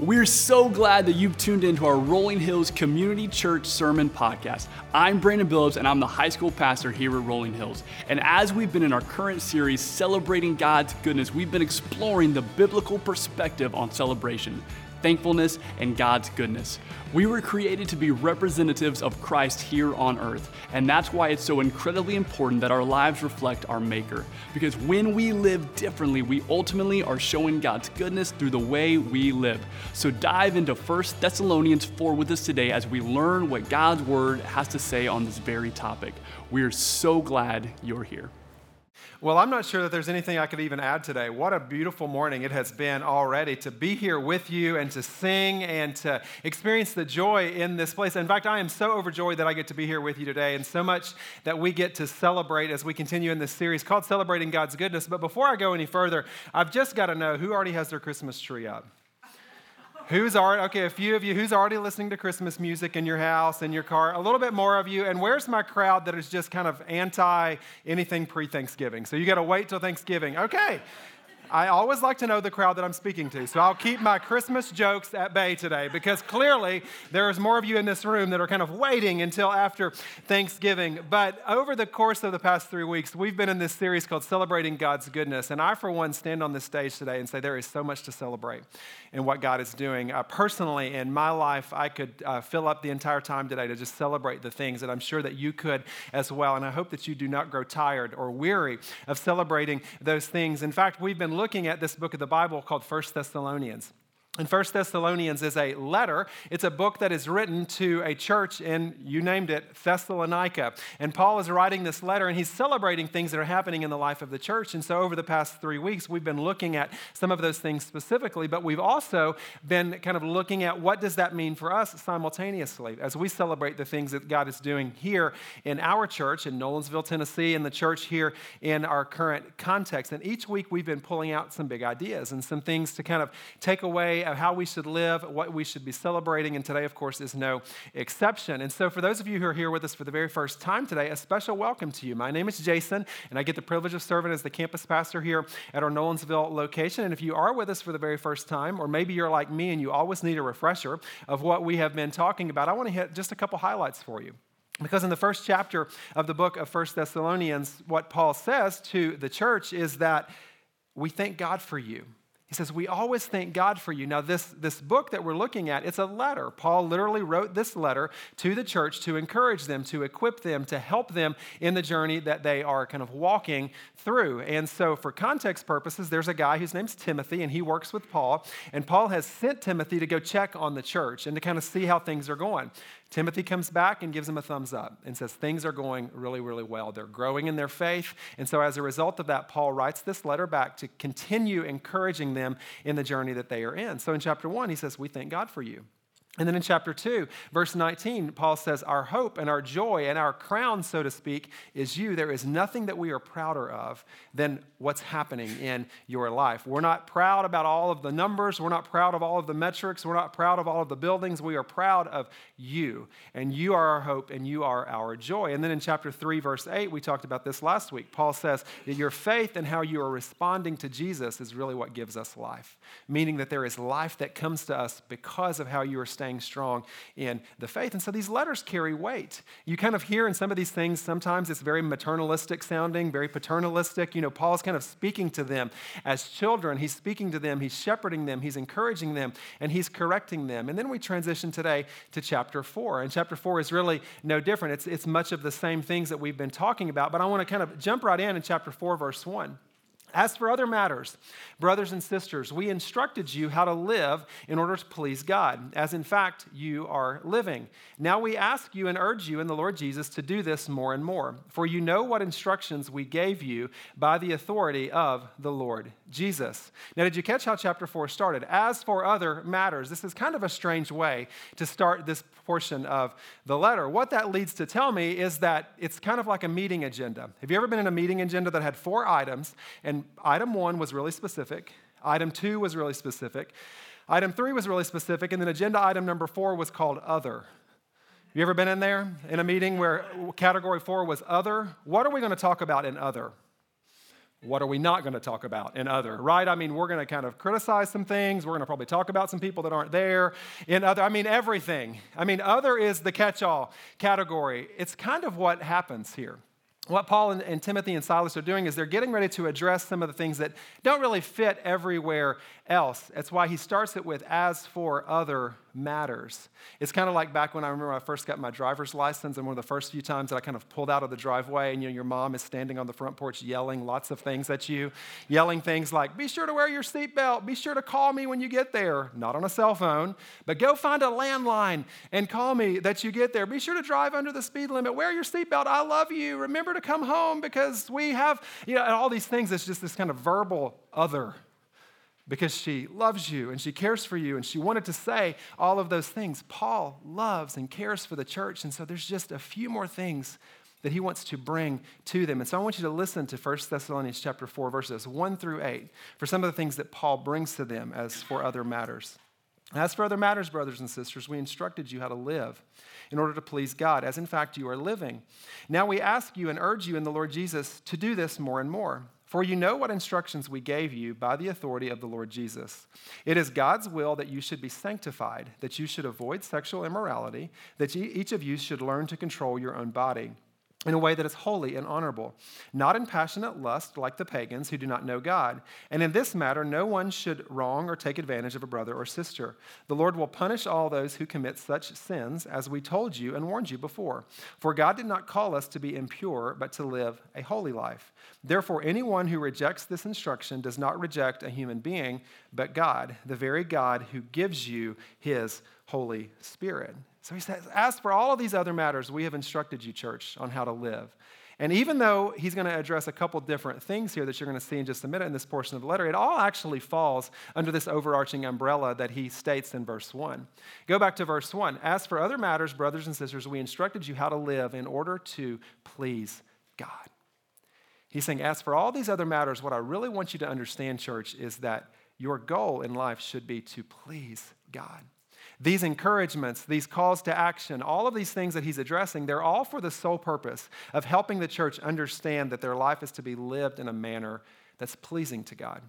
We're so glad that you've tuned into our Rolling Hills Community Church Sermon Podcast. I'm Brandon Billups, and I'm the high school pastor here at Rolling Hills. And as we've been in our current series, Celebrating God's Goodness, we've been exploring the biblical perspective on celebration thankfulness, and God's goodness. We were created to be representatives of Christ here on earth, and that's why it's so incredibly important that our lives reflect our Maker. Because when we live differently, we ultimately are showing God's goodness through the way we live. So dive into 1 Thessalonians 4 with us today as we learn what God's Word has to say on this very topic. We are so glad you're here. Well, I'm not sure that there's anything I could even add today. What a beautiful morning it has been already to be here with you and to sing and to experience the joy in this place. In fact, I am so overjoyed that I get to be here with you today and so much that we get to celebrate as we continue in this series called Celebrating God's Goodness. But before I go any further, I've just got to know who already has their Christmas tree up? Who's already, okay, a few of you, who's already listening to Christmas music in your house, in your car? A little bit more of you. And where's my crowd that is just kind of anti anything pre Thanksgiving? So you got to wait till Thanksgiving. Okay. I always like to know the crowd that I'm speaking to. So I'll keep my Christmas jokes at bay today because clearly there is more of you in this room that are kind of waiting until after Thanksgiving. But over the course of the past three weeks, we've been in this series called Celebrating God's Goodness. And I, for one, stand on this stage today and say there is so much to celebrate in what God is doing. Uh, personally, in my life, I could uh, fill up the entire time today to just celebrate the things that I'm sure that you could as well. And I hope that you do not grow tired or weary of celebrating those things. In fact, we've been looking looking at this book of the Bible called First Thessalonians. And First Thessalonians is a letter. It's a book that is written to a church in, you named it, Thessalonica. And Paul is writing this letter and he's celebrating things that are happening in the life of the church. And so over the past three weeks, we've been looking at some of those things specifically, but we've also been kind of looking at what does that mean for us simultaneously as we celebrate the things that God is doing here in our church in Nolensville, Tennessee, and the church here in our current context. And each week we've been pulling out some big ideas and some things to kind of take away of how we should live, what we should be celebrating, and today, of course, is no exception. And so, for those of you who are here with us for the very first time today, a special welcome to you. My name is Jason, and I get the privilege of serving as the campus pastor here at our Nolensville location. And if you are with us for the very first time, or maybe you're like me and you always need a refresher of what we have been talking about, I want to hit just a couple highlights for you. Because in the first chapter of the book of First Thessalonians, what Paul says to the church is that we thank God for you. He says, We always thank God for you. Now, this, this book that we're looking at, it's a letter. Paul literally wrote this letter to the church to encourage them, to equip them, to help them in the journey that they are kind of walking through. And so, for context purposes, there's a guy whose name's Timothy, and he works with Paul. And Paul has sent Timothy to go check on the church and to kind of see how things are going. Timothy comes back and gives him a thumbs up and says, Things are going really, really well. They're growing in their faith. And so, as a result of that, Paul writes this letter back to continue encouraging them in the journey that they are in. So, in chapter one, he says, We thank God for you. And then in chapter 2, verse 19, Paul says, Our hope and our joy and our crown, so to speak, is you. There is nothing that we are prouder of than what's happening in your life. We're not proud about all of the numbers. We're not proud of all of the metrics. We're not proud of all of the buildings. We are proud of you. And you are our hope and you are our joy. And then in chapter 3, verse 8, we talked about this last week. Paul says that your faith and how you are responding to Jesus is really what gives us life, meaning that there is life that comes to us because of how you are standing staying strong in the faith. And so these letters carry weight. You kind of hear in some of these things, sometimes it's very maternalistic sounding, very paternalistic. You know, Paul's kind of speaking to them as children. He's speaking to them, he's shepherding them, he's encouraging them, and he's correcting them. And then we transition today to chapter four. And chapter four is really no different. It's, it's much of the same things that we've been talking about, but I want to kind of jump right in in chapter four, verse one. As for other matters, brothers and sisters, we instructed you how to live in order to please God, as in fact you are living. Now we ask you and urge you in the Lord Jesus to do this more and more, for you know what instructions we gave you by the authority of the Lord Jesus. Now, did you catch how chapter 4 started? As for other matters, this is kind of a strange way to start this portion of the letter. What that leads to tell me is that it's kind of like a meeting agenda. Have you ever been in a meeting agenda that had four items? And item one was really specific, item two was really specific, item three was really specific, and then agenda item number four was called other. You ever been in there in a meeting where category four was other? What are we going to talk about in other? What are we not going to talk about in other, right? I mean, we're going to kind of criticize some things. We're going to probably talk about some people that aren't there in other. I mean, everything. I mean, other is the catch all category. It's kind of what happens here what Paul and, and, Timothy and Silas are doing is they're getting ready to address some of the things that don't really fit everywhere else. That's why he starts it with, as for other matters. It's kind of like back when I remember I first got my driver's license, and one of the first few times that I kind of pulled out of the driveway, and you know, your mom is standing on the front porch yelling lots of things at you, yelling things like, be sure to wear your seatbelt, be sure to call me when you get there. Not on a cell phone, but go find a landline and call me that you get there. Be sure to drive under the speed limit, wear your seatbelt, I love you, remember to come home because we have, you know, all these things. It's just this kind of verbal other because she loves you and she cares for you and she wanted to say all of those things. Paul loves and cares for the church, and so there's just a few more things that he wants to bring to them. And so I want you to listen to 1 Thessalonians chapter 4 verses 1 through 8 for some of the things that Paul brings to them as for other matters. As for other matters, brothers and sisters, we instructed you how to live in order to please God, as in fact you are living. Now we ask you and urge you in the Lord Jesus to do this more and more. For you know what instructions we gave you by the authority of the Lord Jesus. It is God's will that you should be sanctified, that you should avoid sexual immorality, that each of you should learn to control your own body in a way that is holy and honorable, not in passionate lust like the pagans who do not know God. And in this matter, no one should wrong or take advantage of a brother or sister. The Lord will punish all those who commit such sins, as we told you and warned you before. For God did not call us to be impure, but to live a holy life. Therefore, anyone who rejects this instruction does not reject a human being, but God, the very God who gives you his Holy Spirit. So he says, As for all of these other matters, we have instructed you, church, on how to live. And even though he's going to address a couple different things here that you're going to see in just a minute in this portion of the letter, it all actually falls under this overarching umbrella that he states in verse 1. Go back to verse 1. As for other matters, brothers and sisters, we instructed you how to live in order to please God. He's saying, As for all these other matters, what I really want you to understand, church, is that your goal in life should be to please God. These encouragements, these calls to action, all of these things that he's addressing, they're all for the sole purpose of helping the church understand that their life is to be lived in a manner that's pleasing to God,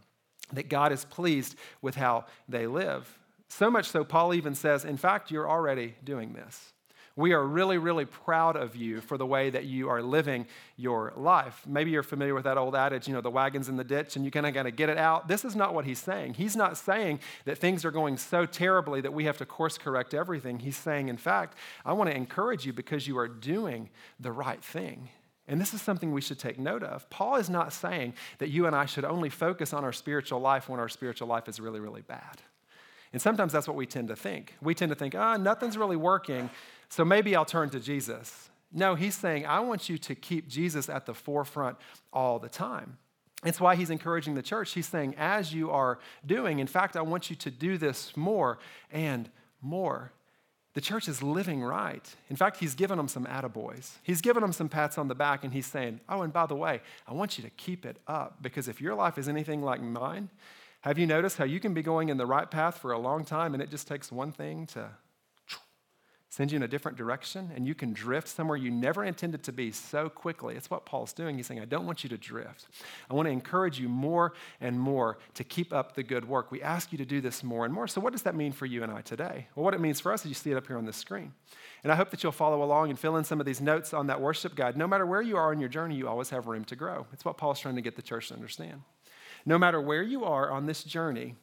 that God is pleased with how they live. So much so, Paul even says, in fact, you're already doing this. We are really, really proud of you for the way that you are living your life. Maybe you're familiar with that old adage, you know, the wagon's in the ditch and you kind of got to get it out. This is not what he's saying. He's not saying that things are going so terribly that we have to course correct everything. He's saying, in fact, I want to encourage you because you are doing the right thing. And this is something we should take note of. Paul is not saying that you and I should only focus on our spiritual life when our spiritual life is really, really bad. And sometimes that's what we tend to think. We tend to think, ah, oh, nothing's really working. So maybe I'll turn to Jesus. No, he's saying, I want you to keep Jesus at the forefront all the time. It's why he's encouraging the church. He's saying, as you are doing, in fact, I want you to do this more and more. The church is living right. In fact, he's given them some attaboys. He's given them some pats on the back, and he's saying, Oh, and by the way, I want you to keep it up because if your life is anything like mine, have you noticed how you can be going in the right path for a long time and it just takes one thing to send you in a different direction, and you can drift somewhere you never intended to be so quickly. It's what Paul's doing. He's saying, I don't want you to drift. I want to encourage you more and more to keep up the good work. We ask you to do this more and more. So, what does that mean for you and I today? Well, what it means for us is you see it up here on the screen. And I hope that you'll follow along and fill in some of these notes on that worship guide. No matter where you are on your journey, you always have room to grow. It's what Paul's trying to get the church to understand. No matter where you are on this journey,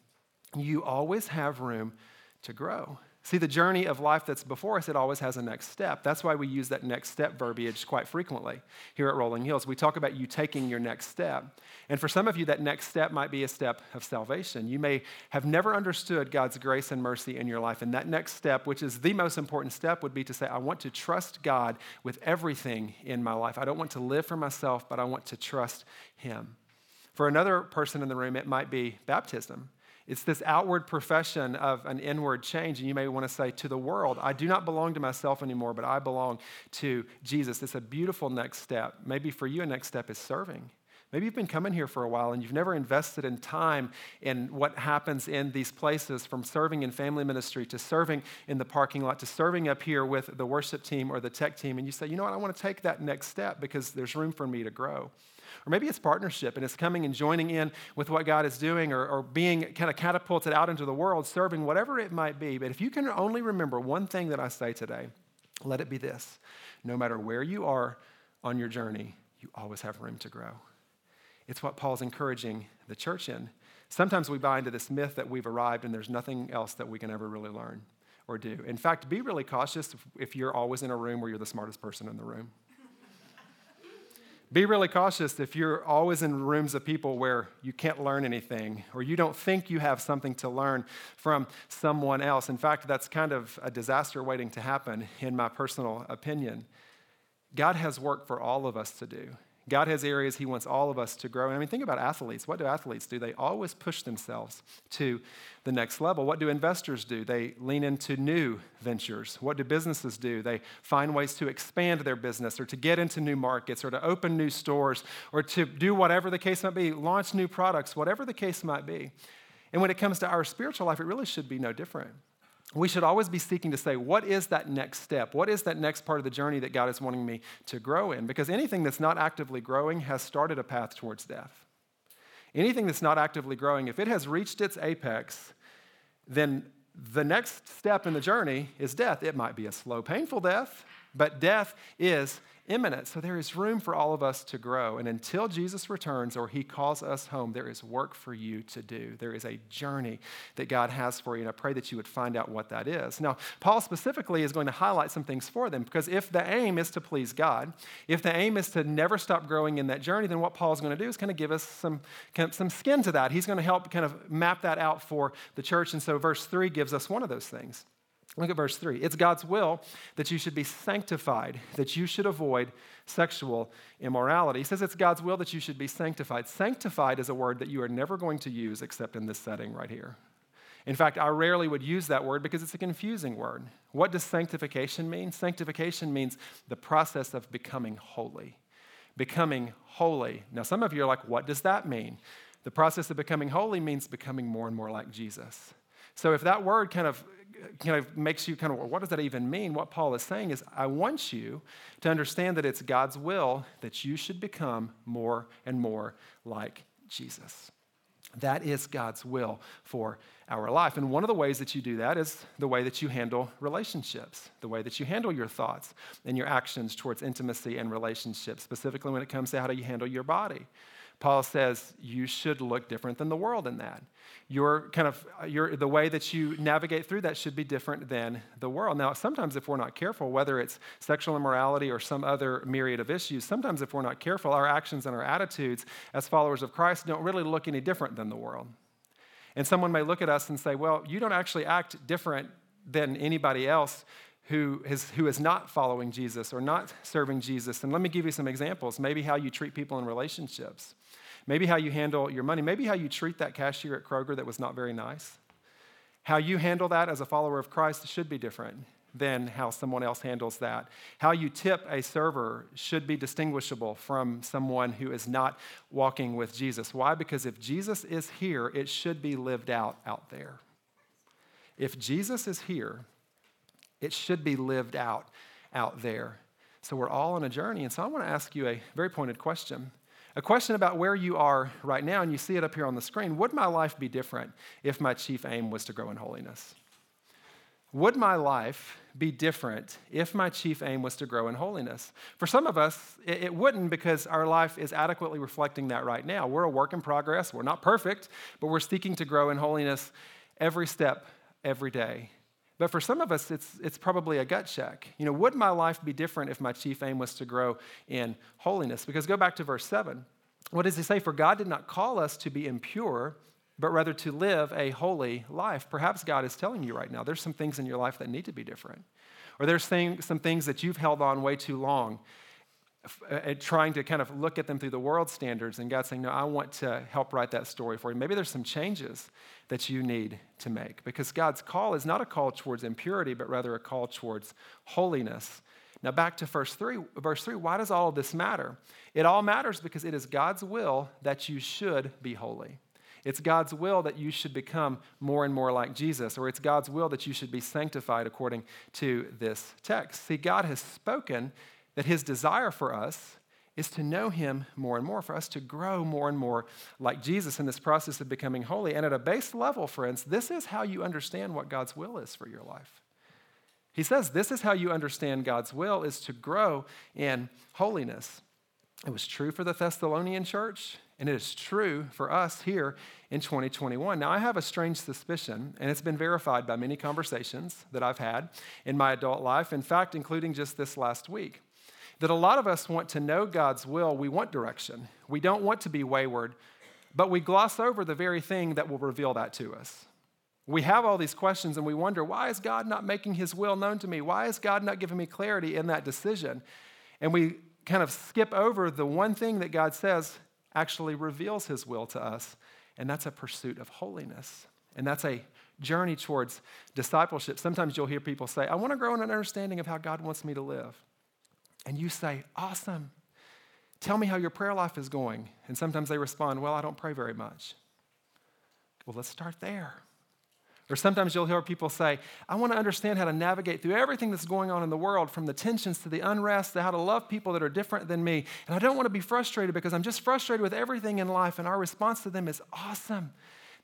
you always have room to grow. See, the journey of life that's before us, it always has a next step. That's why we use that next step verbiage quite frequently here at Rolling Hills. We talk about you taking your next step. And for some of you, that next step might be a step of salvation. You may have never understood God's grace and mercy in your life. And that next step, which is the most important step, would be to say, I want to trust God with everything in my life. I don't want to live for myself, but I want to trust Him. For another person in the room, it might be baptism. It's this outward profession of an inward change. And you may want to say to the world, I do not belong to myself anymore, but I belong to Jesus. It's a beautiful next step. Maybe for you, a next step is serving. Maybe you've been coming here for a while and you've never invested in time in what happens in these places from serving in family ministry to serving in the parking lot to serving up here with the worship team or the tech team. And you say, you know what, I want to take that next step because there's room for me to grow. Or maybe it's partnership and it's coming and joining in with what God is doing or, or being kind of catapulted out into the world, serving, whatever it might be. But if you can only remember one thing that I say today, let it be this no matter where you are on your journey, you always have room to grow. It's what Paul's encouraging the church in. Sometimes we buy into this myth that we've arrived and there's nothing else that we can ever really learn or do. In fact, be really cautious if, if you're always in a room where you're the smartest person in the room. Be really cautious if you're always in rooms of people where you can't learn anything or you don't think you have something to learn from someone else. In fact, that's kind of a disaster waiting to happen, in my personal opinion. God has work for all of us to do. God has areas He wants all of us to grow. And I mean, think about athletes. What do athletes do? They always push themselves to the next level. What do investors do? They lean into new ventures. What do businesses do? They find ways to expand their business or to get into new markets or to open new stores or to do whatever the case might be, launch new products, whatever the case might be. And when it comes to our spiritual life, it really should be no different we should always be seeking to say, what is that next step? What is that next part of the journey that God is wanting me to grow in? Because anything that's not actively growing has started a path towards death. Anything that's not actively growing, if it has reached its apex, then the next step in the journey is death. It might be a slow, painful death, but death is imminent. So there is room for all of us to grow. And until Jesus returns or he calls us home, there is work for you to do. There is a journey that God has for you. And I pray that you would find out what that is. Now, Paul specifically is going to highlight some things for them because if the aim is to please God, if the aim is to never stop growing in that journey, then what Paul is going to do is kind of give us some, kind of some skin to that. He's going to help kind of map that out for the church. And so verse 3 gives us one of those things. Look at verse 3. It's God's will that you should be sanctified, that you should avoid sexual immorality. He says it's God's will that you should be sanctified. Sanctified is a word that you are never going to use except in this setting right here. In fact, I rarely would use that word because it's a confusing word. What does sanctification mean? Sanctification means the process of becoming holy. Becoming holy. Now, some of you are like, what does that mean? The process of becoming holy means becoming more and more like Jesus. So if that word kind of kind of makes you kind of, what does that even mean? What Paul is saying is, I want you to understand that it's God's will that you should become more and more like Jesus. That is God's will for our life. And one of the ways that you do that is the way that you handle relationships, the way that you handle your thoughts and your actions towards intimacy and relationships, specifically when it comes to how do you handle your body. Paul says you should look different than the world in that. Your kind of your, the way that you navigate through that should be different than the world. Now, sometimes if we're not careful, whether it's sexual immorality or some other myriad of issues, sometimes if we're not careful, our actions and our attitudes as followers of Christ don't really look any different than the world. And someone may look at us and say, well, you don't actually act different than anybody else who is, who is not following Jesus or not serving Jesus. And let me give you some examples. Maybe how you treat people in relationships. Maybe how you handle your money. Maybe how you treat that cashier at Kroger that was not very nice. How you handle that as a follower of Christ should be different than how someone else handles that. How you tip a server should be distinguishable from someone who is not walking with Jesus. Why? Because if Jesus is here, it should be lived out out there. If Jesus is here, it should be lived out out there. So we're all on a journey. And so I want to ask you a very pointed question. A question about where you are right now, and you see it up here on the screen. Would my life be different if my chief aim was to grow in holiness? Would my life be different if my chief aim was to grow in holiness? For some of us, it, wouldn't because our life is adequately reflecting that right now. We're a work in progress. We're not perfect, but we're seeking to grow in holiness every step, every day. But for some of us, it's, it's probably a gut check. You know, would my life be different if my chief aim was to grow in holiness? Because go back to verse 7. What does he say? For God did not call us to be impure, but rather to live a holy life. Perhaps God is telling you right now there's some things in your life that need to be different. Or there's some things that you've held on way too long uh, trying to kind of look at them through the world standards, and God saying, No, I want to help write that story for you. Maybe there's some changes that you need to make because God's call is not a call towards impurity, but rather a call towards holiness. Now, back to verse 3, verse 3, why does all of this matter? It all matters because it is God's will that you should be holy. It's God's will that you should become more and more like Jesus, or it's God's will that you should be sanctified according to this text. See, God has spoken that his desire for us is to know him more and more, for us to grow more and more like Jesus in this process of becoming holy. And at a base level, friends, this is how you understand what God's will is for your life. He says this is how you understand God's will is to grow in holiness. It was true for the Thessalonian church, and it is true for us here in 2021. Now, I have a strange suspicion, and it's been verified by many conversations that I've had in my adult life, in fact, including just this last week, that a lot of us want to know God's will. We want direction. We don't want to be wayward, but we gloss over the very thing that will reveal that to us. We have all these questions and we wonder, why is God not making his will known to me? Why is God not giving me clarity in that decision? And we kind of skip over the one thing that God says actually reveals his will to us, and that's a pursuit of holiness. And that's a journey towards discipleship. Sometimes you'll hear people say, I want to grow in an understanding of how God wants me to live. And you say, Awesome. Tell me how your prayer life is going. And sometimes they respond, Well, I don't pray very much. Well, let's start there. Or sometimes you'll hear people say, I want to understand how to navigate through everything that's going on in the world, from the tensions to the unrest to how to love people that are different than me. And I don't want to be frustrated because I'm just frustrated with everything in life. And our response to them is awesome.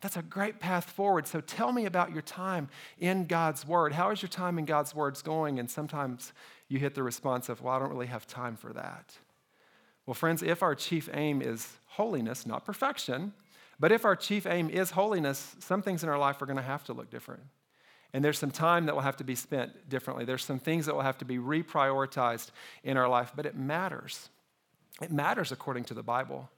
That's a great path forward. So tell me about your time in God's Word. How is your time in God's Word's going? And sometimes you hit the response of, Well, I don't really have time for that. Well, friends, if our chief aim is holiness, not perfection, but if our chief aim is holiness, some things in our life are going to have to look different. And there's some time that will have to be spent differently. There's some things that will have to be reprioritized in our life, but it matters. It matters according to the Bible.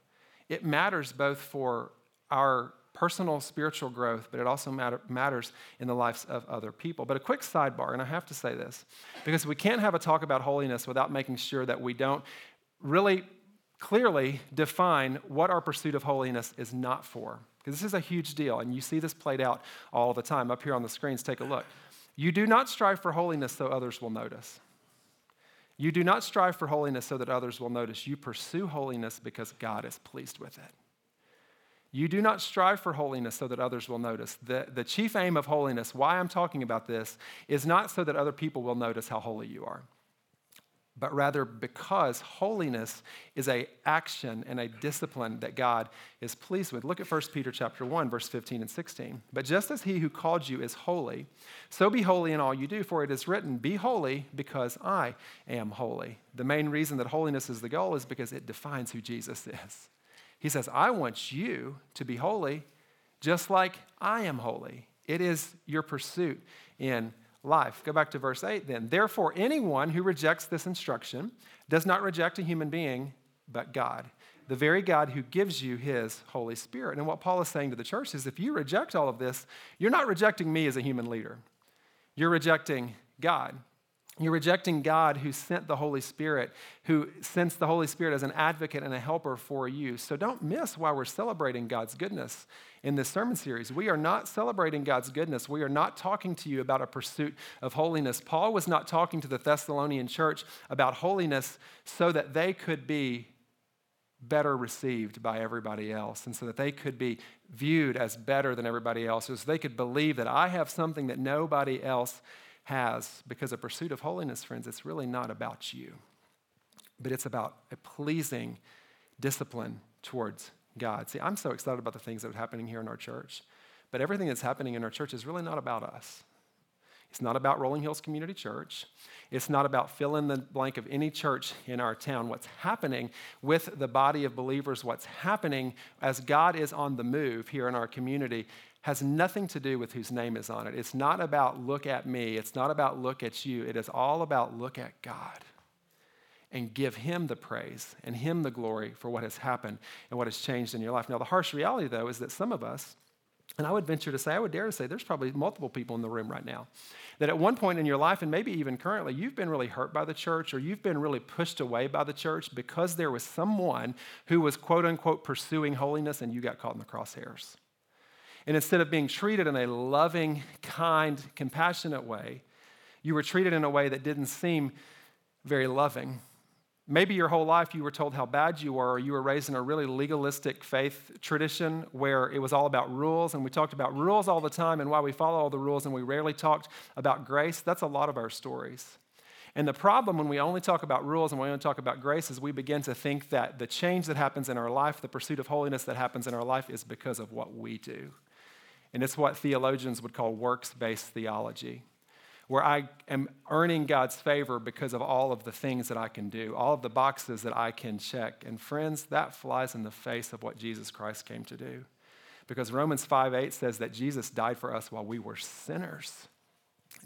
It matters both for our personal spiritual growth, but it also matter, matters in the lives of other people. But a quick sidebar, and I have to say this, because we can't have a talk about holiness without making sure that we don't really clearly define what our pursuit of holiness is not for. Because this is a huge deal, and you see this played out all the time. Up here on the screens, take a look. You do not strive for holiness so others will notice. You do not strive for holiness so that others will notice. You pursue holiness because God is pleased with it. You do not strive for holiness so that others will notice. The, the chief aim of holiness, why I'm talking about this, is not so that other people will notice how holy you are but rather because holiness is a action and a discipline that God is pleased with. Look at 1 Peter chapter 1 verse 15 and 16. But just as he who called you is holy, so be holy in all you do, for it is written, be holy because I am holy. The main reason that holiness is the goal is because it defines who Jesus is. He says, I want you to be holy just like I am holy. It is your pursuit in life. Go back to verse 8 then. Therefore, anyone who rejects this instruction does not reject a human being, but God, the very God who gives you his Holy Spirit. And what Paul is saying to the church is if you reject all of this, you're not rejecting me as a human leader, you're rejecting God. You're rejecting God who sent the Holy Spirit, who sends the Holy Spirit as an advocate and a helper for you. So don't miss why we're celebrating God's goodness in this sermon series. We are not celebrating God's goodness. We are not talking to you about a pursuit of holiness. Paul was not talking to the Thessalonian church about holiness so that they could be better received by everybody else and so that they could be viewed as better than everybody else, so they could believe that I have something that nobody else has. Because a pursuit of holiness, friends, it's really not about you, but it's about a pleasing discipline towards God. See, I'm so excited about the things that are happening here in our church, but everything that's happening in our church is really not about us. It's not about Rolling Hills Community Church. It's not about fill in the blank of any church in our town. What's happening with the body of believers, what's happening as God is on the move here in our community, has nothing to do with whose name is on it. It's not about look at me. It's not about look at you. It is all about look at God and give Him the praise and Him the glory for what has happened and what has changed in your life. Now, the harsh reality, though, is that some of us, and I would venture to say, I would dare to say, there's probably multiple people in the room right now that at one point in your life, and maybe even currently, you've been really hurt by the church or you've been really pushed away by the church because there was someone who was quote unquote pursuing holiness and you got caught in the crosshairs. And instead of being treated in a loving, kind, compassionate way, you were treated in a way that didn't seem very loving. Maybe your whole life you were told how bad you were, or you were raised in a really legalistic faith tradition where it was all about rules, and we talked about rules all the time and why we follow all the rules, and we rarely talked about grace. That's a lot of our stories. And the problem when we only talk about rules and we only talk about grace is we begin to think that the change that happens in our life, the pursuit of holiness that happens in our life, is because of what we do. And it's what theologians would call works based theology, where I am earning God's favor because of all of the things that I can do, all of the boxes that I can check. And friends, that flies in the face of what Jesus Christ came to do. Because Romans 5 8 says that Jesus died for us while we were sinners.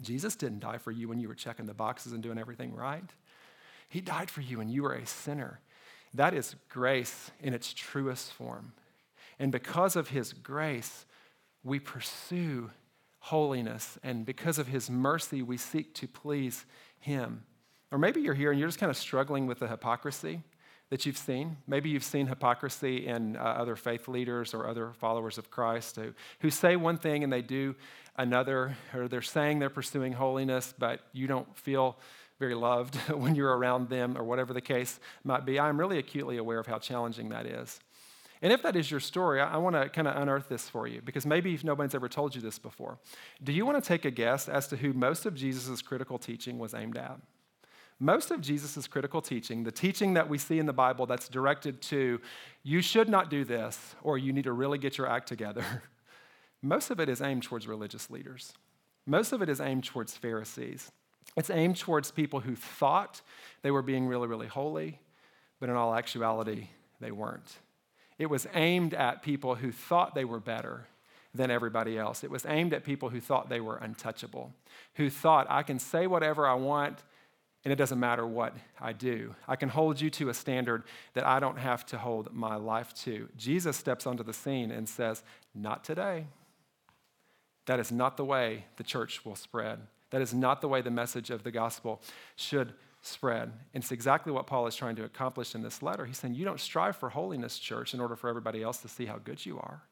Jesus didn't die for you when you were checking the boxes and doing everything right. He died for you when you were a sinner. That is grace in its truest form. And because of his grace, we pursue holiness. And because of his mercy, we seek to please him. Or maybe you're here and you're just kind of struggling with the hypocrisy that you've seen. Maybe you've seen hypocrisy in uh, other faith leaders or other followers of Christ who, who say one thing and they do another, or they're saying they're pursuing holiness, but you don't feel very loved when you're around them, or whatever the case might be. I'm really acutely aware of how challenging that is. And if that is your story, I, want to kind of unearth this for you because maybe nobody's ever told you this before. Do you want to take a guess as to who most of Jesus' critical teaching was aimed at? Most of Jesus' critical teaching, the teaching that we see in the Bible that's directed to you should not do this or you need to really get your act together, most of it is aimed towards religious leaders. Most of it is aimed towards Pharisees. It's aimed towards people who thought they were being really, really holy, but in all actuality, they weren't. It was aimed at people who thought they were better than everybody else. It was aimed at people who thought they were untouchable, who thought, I can say whatever I want and it doesn't matter what I do. I can hold you to a standard that I don't have to hold my life to. Jesus steps onto the scene and says, Not today. That is not the way the church will spread. That is not the way the message of the gospel should spread. And it's exactly what Paul is trying to accomplish in this letter. He's saying, You don't strive for holiness, church, in order for everybody else to see how good you are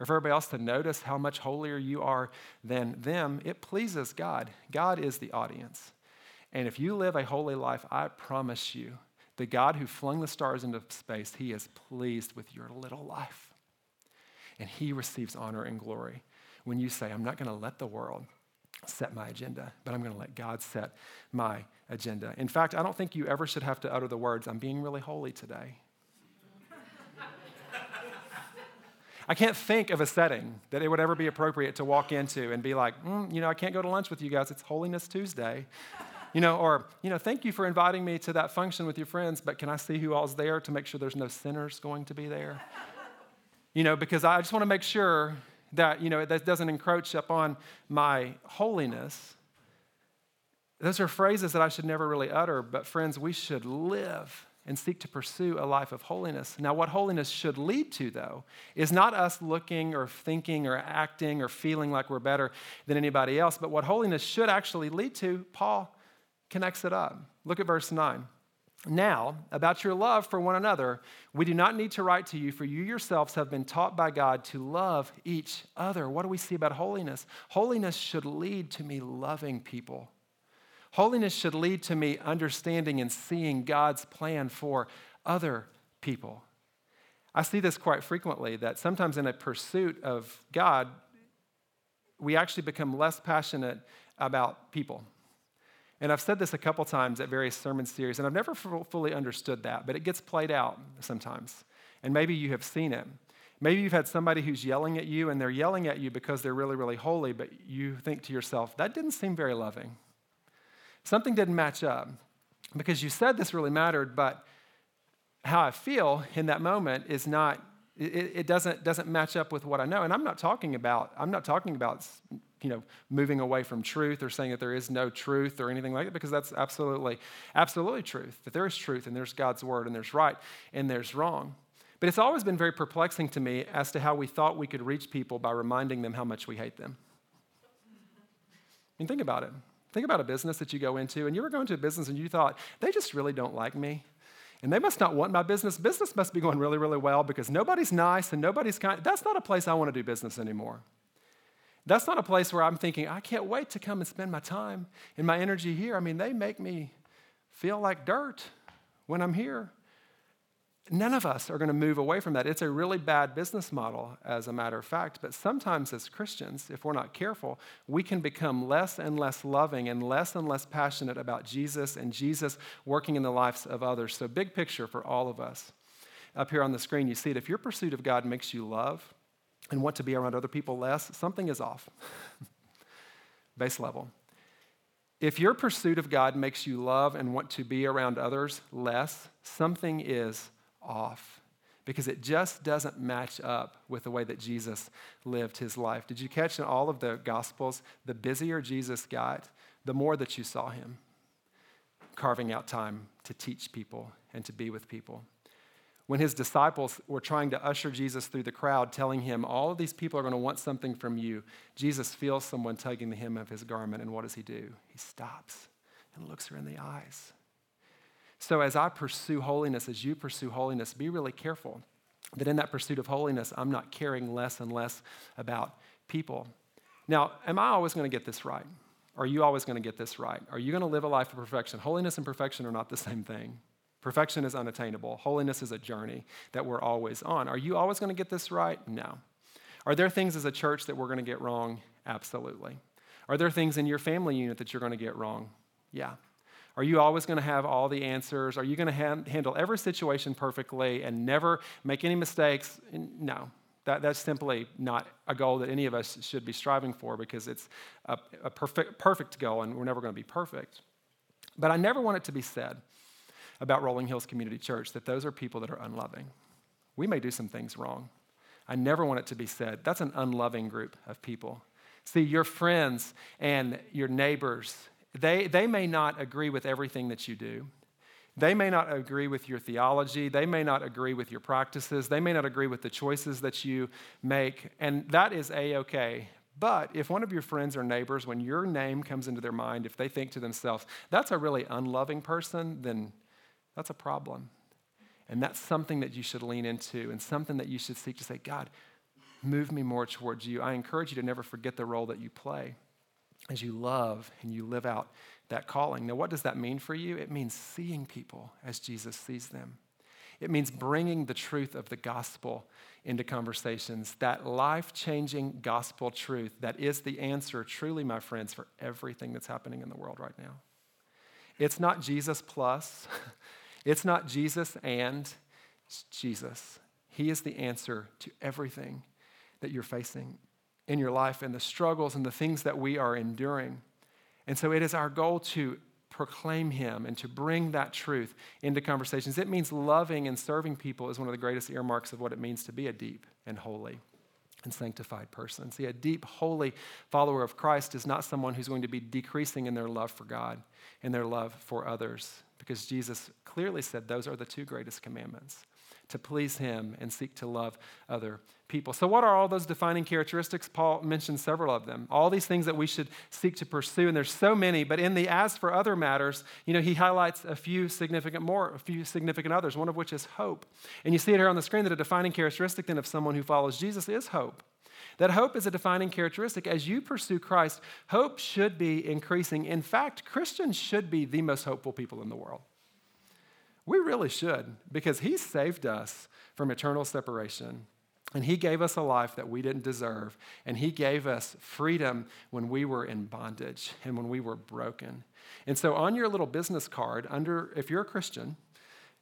or for everybody else to notice how much holier you are than them. It pleases God. God is the audience. And if you live a holy life, I promise you, the God who flung the stars into space, he is pleased with your little life. And he receives honor and glory when you say, I'm not going to let the world set my agenda, but I'm going to let God set my agenda. In fact, I don't think you ever should have to utter the words, I'm being really holy today. I can't think of a setting that it would ever be appropriate to walk into and be like, mm, you know, I can't go to lunch with you guys. It's Holiness Tuesday. You know, or, you know, thank you for inviting me to that function with your friends, but can I see who all's there to make sure there's no sinners going to be there? You know, because I just want to make sure that, you know, that doesn't encroach upon my holiness. Those are phrases that I should never really utter, but friends, we should live and seek to pursue a life of holiness. Now, what holiness should lead to, though, is not us looking or thinking or acting or feeling like we're better than anybody else, but what holiness should actually lead to, Paul connects it up. Look at verse 9. Now, about your love for one another, we do not need to write to you, for you yourselves have been taught by God to love each other. What do we see about holiness? Holiness should lead to me loving people. Holiness should lead to me understanding and seeing God's plan for other people. I see this quite frequently that sometimes in a pursuit of God, we actually become less passionate about people. And I've said this a couple times at various sermon series, and I've never fully understood that, but it gets played out sometimes. And maybe you have seen it. Maybe you've had somebody who's yelling at you, and they're yelling at you because they're really, really holy, but you think to yourself, that didn't seem very loving. Something didn't match up because you said this really mattered, but how I feel in that moment is not, it, it doesn't, doesn't match up with what I know. And I'm not talking about, I'm not talking about you know, moving away from truth or saying that there is no truth or anything like that, because that's absolutely, absolutely truth. That there is truth and there's God's word and there's right and there's wrong. But it's always been very perplexing to me as to how we thought we could reach people by reminding them how much we hate them. I mean, think about it. Think about a business that you go into, and you were going to a business and you thought, they just really don't like me. And they must not want my business. Business must be going really, really well because nobody's nice and nobody's kind. That's not a place I want to do business anymore. That's not a place where I'm thinking, I can't wait to come and spend my time and my energy here. I mean, they make me feel like dirt when I'm here. none of us are going to move away from that. It's a really bad business model, as a matter of fact. But sometimes, as Christians, if we're not careful, we can become less and less loving and less and less passionate about Jesus and Jesus working in the lives of others. So, big picture for all of us. Up here on the screen, you see it. If your pursuit of God makes you love and want to be around other people less, something is off. Base level. If your pursuit of God makes you love and want to be around others less, something is off because it just doesn't match up with the way that Jesus lived his life. Did you catch in all of the Gospels? The busier Jesus got, the more that you saw him carving out time to teach people and to be with people. When his disciples were trying to usher Jesus through the crowd, telling him, All of these people are going to want something from you, Jesus feels someone tugging the hem of his garment, and what does he do? He stops and looks her in the eyes so, as I pursue holiness, as you pursue holiness, be really careful that in that pursuit of holiness, I'm not caring less and less about people. Now, am I always going to get this right? Are you always going to get this right? Are you going to live a life of perfection? Holiness and perfection are not the same thing. Perfection is unattainable. Holiness is a journey that we're always on. Are you always going to get this right? No. Are there things as a church that we're going to get wrong? Absolutely. Are there things in your family unit that you're going to get wrong? Yeah. Are you always going to have all the answers? Are you going to ha- handle every situation perfectly and never make any mistakes? No. That, that's simply not a goal that any of us should be striving for because it's a, a perfect, perfect goal and we're never going to be perfect. But I never want it to be said about Rolling Hills Community Church that those are people that are unloving. We may do some things wrong. I never want it to be said that's an unloving group of people. See, your friends and your neighbors they, they may not agree with everything that you do. They may not agree with your theology. They may not agree with your practices. They may not agree with the choices that you make. And that is A OK. But if one of your friends or neighbors, when your name comes into their mind, if they think to themselves, that's a really unloving person, then that's a problem. And that's something that you should lean into and something that you should seek to say, God, move me more towards you. I encourage you to never forget the role that you play as you love and you live out that calling. Now, what does that mean for you? It means seeing people as Jesus sees them. It means bringing the truth of the gospel into conversations, that life changing gospel truth that is the answer, truly, my friends, for everything that's happening in the world right now. It's not Jesus plus, it's not Jesus and, it's Jesus. He is the answer to everything that you're facing in your life and the struggles and the things that we are enduring. And so it is our goal to proclaim Him and to bring that truth into conversations. It means loving and serving people is one of the greatest earmarks of what it means to be a deep and holy and sanctified person. See, a deep, holy follower of Christ is not someone who's going to be decreasing in their love for God and their love for others, because Jesus clearly said those are the two greatest commandments to please Him and seek to love other people. So, what are all those defining characteristics? Paul mentions several of them. All these things that we should seek to pursue, and there's so many, but in the as for other matters, you know, he highlights a few significant more, a few significant others, one of which is hope. And you see it here on the screen that a defining characteristic then of someone who follows Jesus is hope. That hope is a defining characteristic. As you pursue Christ, hope should be increasing. In fact, Christians should be the most hopeful people in the world. We really should, because He saved us from eternal separation. And He gave us a life that we didn't deserve. And He gave us freedom when we were in bondage and when we were broken. And so, on your little business card, under, if you're a Christian,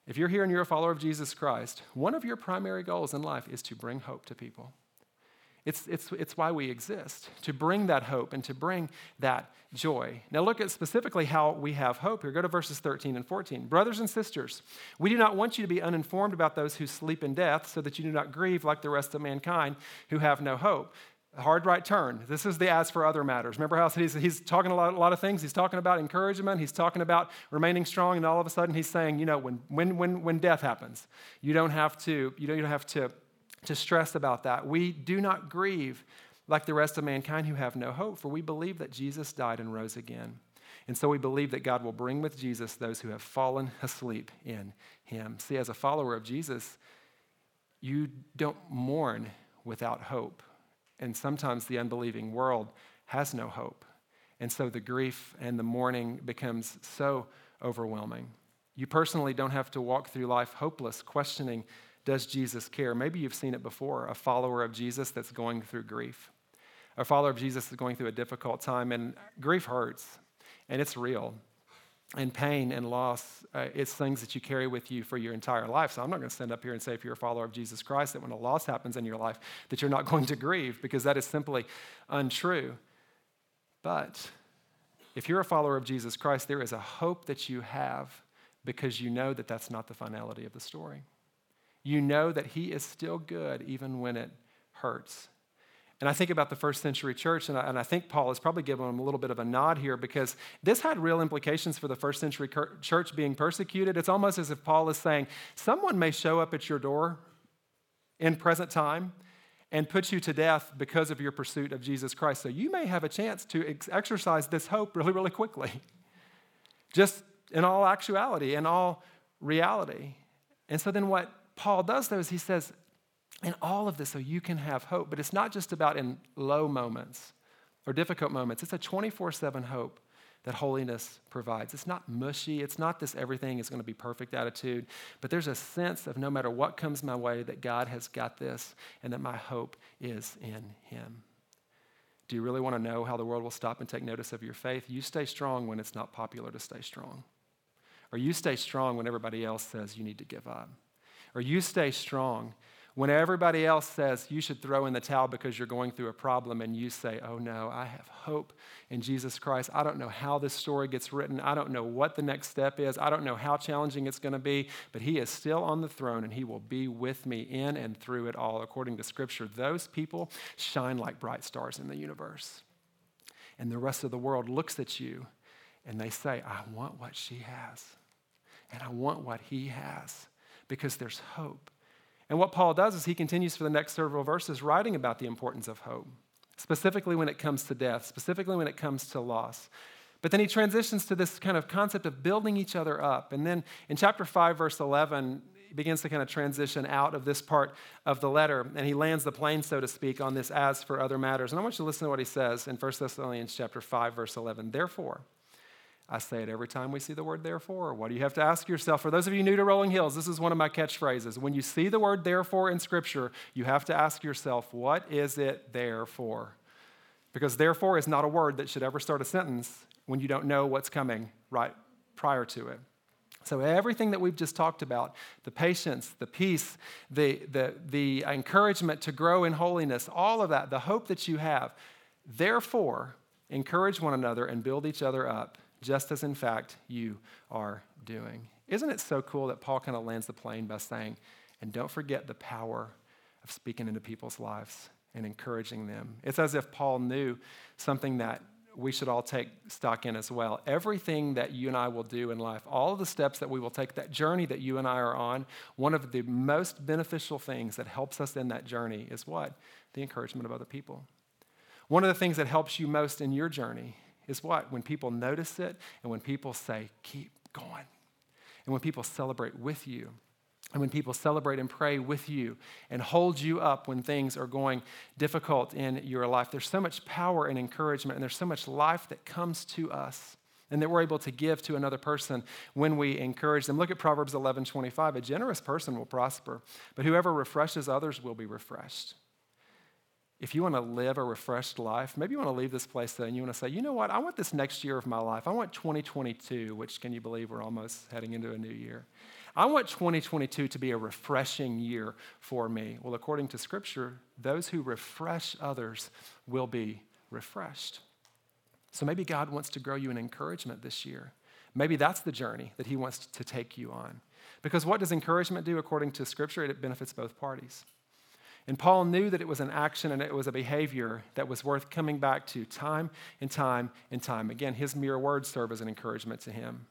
if you're here and you're a follower of Jesus Christ, one of your primary goals in life is to bring hope to people. It's, it's, it's why we exist, to bring that hope and to bring that joy. Now, look at specifically how we have hope here. Go to verses 13 and 14. Brothers and sisters, we do not want you to be uninformed about those who sleep in death, so that you do not grieve like the rest of mankind who have no hope. Hard right turn. This is the as for other matters. Remember how he's, he's talking a lot, a lot of things? He's talking about encouragement, he's talking about remaining strong, and all of a sudden he's saying, you know, when, when, when, when death happens, you don't have to, you don't, you don't have to to stress about that. We do not grieve like the rest of mankind who have no hope, for we believe that Jesus died and rose again. And so we believe that God will bring with Jesus those who have fallen asleep in him. See, as a follower of Jesus, you don't mourn without hope. And sometimes the unbelieving world has no hope. And so the grief and the mourning becomes so overwhelming. You personally don't have to walk through life hopeless, questioning, does Jesus care? Maybe you've seen it before a follower of Jesus that's going through grief. A follower of Jesus is going through a difficult time, and grief hurts, and it's real. And pain and loss, uh, it's things that you carry with you for your entire life. So I'm not going to stand up here and say, if you're a follower of Jesus Christ, that when a loss happens in your life, that you're not going to grieve, because that is simply untrue. But if you're a follower of Jesus Christ, there is a hope that you have because you know that that's not the finality of the story. You know that He is still good even when it hurts. And I think about the first century church, and I, and I, think Paul is probably giving them a little bit of a nod here because this had real implications for the first century church being persecuted. It's almost as if Paul is saying, someone may show up at your door in present time and put you to death because of your pursuit of Jesus Christ. So you may have a chance to ex- exercise this hope really, really quickly. Just in all actuality, in all reality. And so then what Paul does, though, is he says, in all of this, so you can have hope. But it's not just about in low moments or difficult moments, it's a 24 7 hope that holiness provides. It's not mushy, it's not this everything is going to be perfect attitude, but there's a sense of no matter what comes my way, that God has got this and that my hope is in Him. Do you really want to know how the world will stop and take notice of your faith? You stay strong when it's not popular to stay strong. Or you stay strong when everybody else says you need to give up. Or you stay strong when everybody else says you should throw in the towel because you're going through a problem, and you say, Oh no, I have hope in Jesus Christ. I don't know how this story gets written. I don't know what the next step is. I don't know how challenging it's going to be, but He is still on the throne and He will be with me in and through it all, according to Scripture. Those people shine like bright stars in the universe. And the rest of the world looks at you and they say, I want what she has, and I want what he has because there's hope. And what Paul does is he continues for the next several verses writing about the importance of hope, specifically when it comes to death, specifically when it comes to loss. But then he transitions to this kind of concept of building each other up. And then in chapter 5, verse 11, he begins to kind of transition out of this part of the letter, and he lands the plane, so to speak, on this as for other matters. And I want you to listen to what he says in 1 Thessalonians chapter 5, verse 11. Therefore, I say it every time we see the word therefore. What do you have to ask yourself? For those of you new to Rolling Hills, this is one of my catchphrases. When you see the word therefore in Scripture, you have to ask yourself, what is it there for? Because therefore is not a word that should ever start a sentence when you don't know what's coming right prior to it. So, everything that we've just talked about the patience, the peace, the, the, the encouragement to grow in holiness, all of that, the hope that you have, therefore, encourage one another and build each other up just as in fact you are doing. Isn't it so cool that Paul kind of lands the plane by saying, and don't forget the power of speaking into people's lives and encouraging them? It's as if Paul knew something that we should all take stock in as well. Everything that you and I will do in life, all of the steps that we will take, that journey that you and I are on, one of the most beneficial things that helps us in that journey is what? The encouragement of other people. One of the things that helps you most in your journey is what? When people notice it and when people say, keep going. And when people celebrate with you. And when people celebrate and pray with you and hold you up when things are going difficult in your life, there's so much power and encouragement, and there's so much life that comes to us and that we're able to give to another person when we encourage them. Look at Proverbs 11 25. A generous person will prosper, but whoever refreshes others will be refreshed if you want to live a refreshed life, maybe you want to leave this place and you want to say, you know what, I want this next year of my life. I want 2022, which can you believe we're almost heading into a new year. I want 2022 to be a refreshing year for me. Well, according to Scripture, those who refresh others will be refreshed. So maybe God wants to grow you in encouragement this year. Maybe that's the journey that He wants to take you on. Because what does encouragement do according to Scripture? It benefits both parties. And Paul knew that it was an action and it was a behavior that was worth coming back to time and time and time. Again, his mere words serve as an encouragement to him.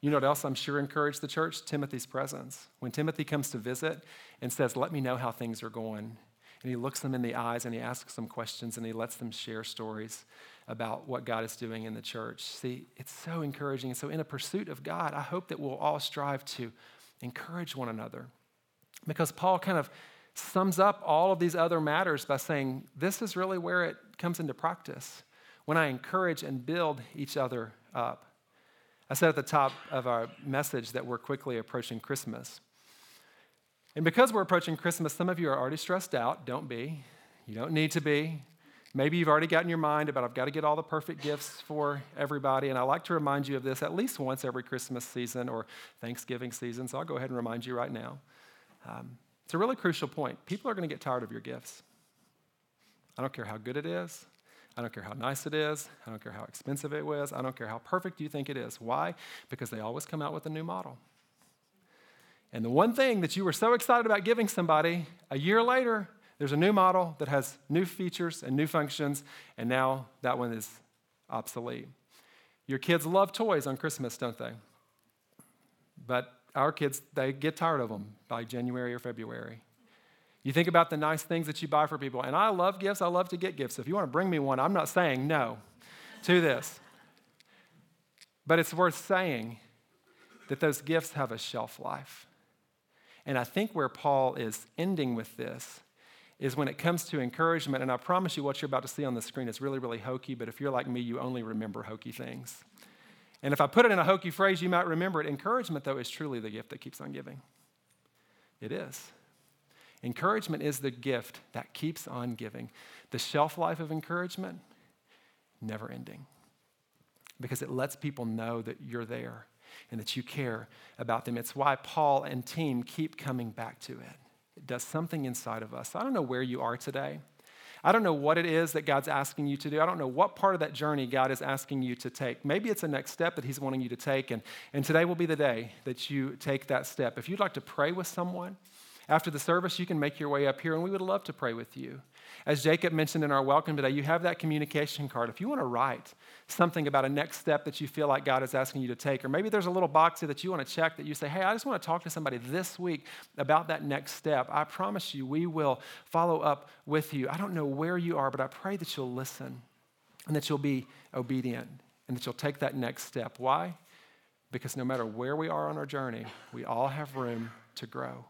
You know what else I'm sure encouraged the church? Timothy's presence. When Timothy comes to visit and says, Let me know how things are going, and he looks them in the eyes and he asks them questions and he lets them share stories about what God is doing in the church. See, it's so encouraging. And so, in a pursuit of God, I hope that we'll all strive to encourage one another. Because Paul kind of sums up all of these other matters by saying this is really where it comes into practice when I encourage and build each other up. I said at the top of our message that we're quickly approaching Christmas. And because we're approaching Christmas, some of you are already stressed out. Don't be. You don't need to be. Maybe you've already got in your mind about, I've got to get all the perfect gifts for everybody. And I like to remind you of this at least once every Christmas season or Thanksgiving season. So I'll go ahead and remind you right now. Um, it's a really crucial point. People are going to get tired of your gifts. I don't care how good it is. I don't care how nice it is. I don't care how expensive it was. I don't care how perfect you think it is. Why? Because they always come out with a new model. And the one thing that you were so excited about giving somebody, a year later, there's a new model that has new features and new functions, and now that one is obsolete. Your kids love toys on Christmas, don't they? But our kids, they get tired of them by January or February. You think about the nice things that you buy for people, and I love gifts, I love to get gifts. If you want to bring me one, I'm not saying no to this. But it's worth saying that those gifts have a shelf life. And I think where Paul is ending with this is when it comes to encouragement, and I promise you what you're about to see on the screen is really, really hokey, but if you're like me, you only remember hokey things. And if I put it in a hokey phrase, you might remember it. Encouragement, though, is truly the gift that keeps on giving. It is. Encouragement is the gift that keeps on giving. The shelf life of encouragement, never ending. Because it lets people know that you're there and that you care about them. It's why Paul and team keep coming back to it. It does something inside of us. I don't know where you are today. I don't know what it is that God's asking you to do. I don't know what part of that journey God is asking you to take. Maybe it's a next step that He's wanting you to take, and, and today will be the day that you take that step. If you'd like to pray with someone, after the service, you can make your way up here, and we would love to pray with you. As Jacob mentioned in our welcome today, you have that communication card. If you want to write something about a next step that you feel like God is asking you to take, or maybe there's a little box here that you want to check that you say, hey, I just want to talk to somebody this week about that next step, I promise you, we will follow up with you. I don't know where you are, but I pray that you'll listen and that you'll be obedient and that you'll take that next step. Why? Because no matter where we are on our journey, we all have room to grow.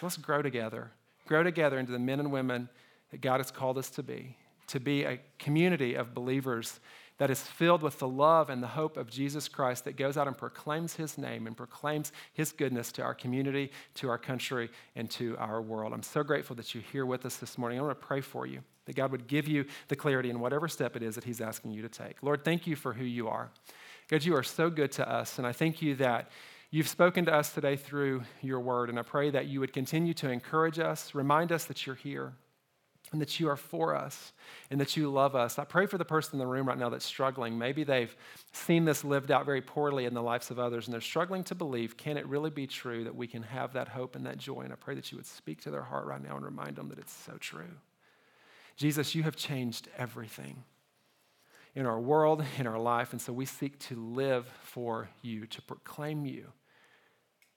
So let's grow together. Grow together into the men and women that God has called us to be, to be a community of believers that is filled with the love and the hope of Jesus Christ that goes out and proclaims his name and proclaims his goodness to our community, to our country, and to our world. I'm so grateful that you're here with us this morning. I want to pray for you that God would give you the clarity in whatever step it is that he's asking you to take. Lord, thank you for who you are. God, you are so good to us, and I thank you that You've spoken to us today through your word, and I pray that you would continue to encourage us, remind us that you're here, and that you are for us, and that you love us. I pray for the person in the room right now that's struggling. Maybe they've seen this lived out very poorly in the lives of others, and they're struggling to believe can it really be true that we can have that hope and that joy? And I pray that you would speak to their heart right now and remind them that it's so true. Jesus, you have changed everything in our world, in our life, and so we seek to live for you, to proclaim you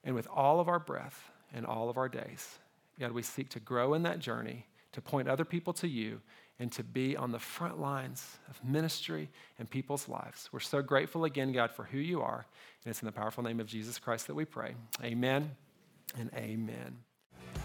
and with all of our breath and all of our days, God, we seek to grow in that journey, to point other people to you, and to be on the front lines of ministry and people's lives. We're so grateful again, God, for who you are. And it's in the powerful name of Jesus Christ that we pray. Amen and amen.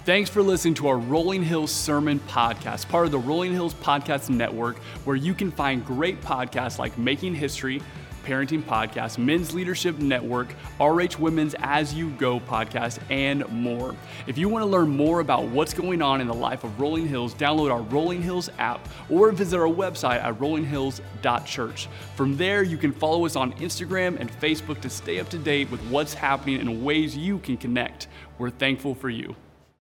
Thanks for listening to our Rolling Hills Sermon Podcast, part of the Rolling Hills Podcast Network, where you can find great podcasts like Making History Parenting Podcast, Men's Leadership Network, RH Women's As You Go podcast, and more. If you want to learn more about what's going on in the life of Rolling Hills, download our Rolling Hills app or visit our website at rollinghills.church. From there, you can follow us on Instagram and Facebook to stay up to date with what's happening and ways you can connect. We're thankful for you.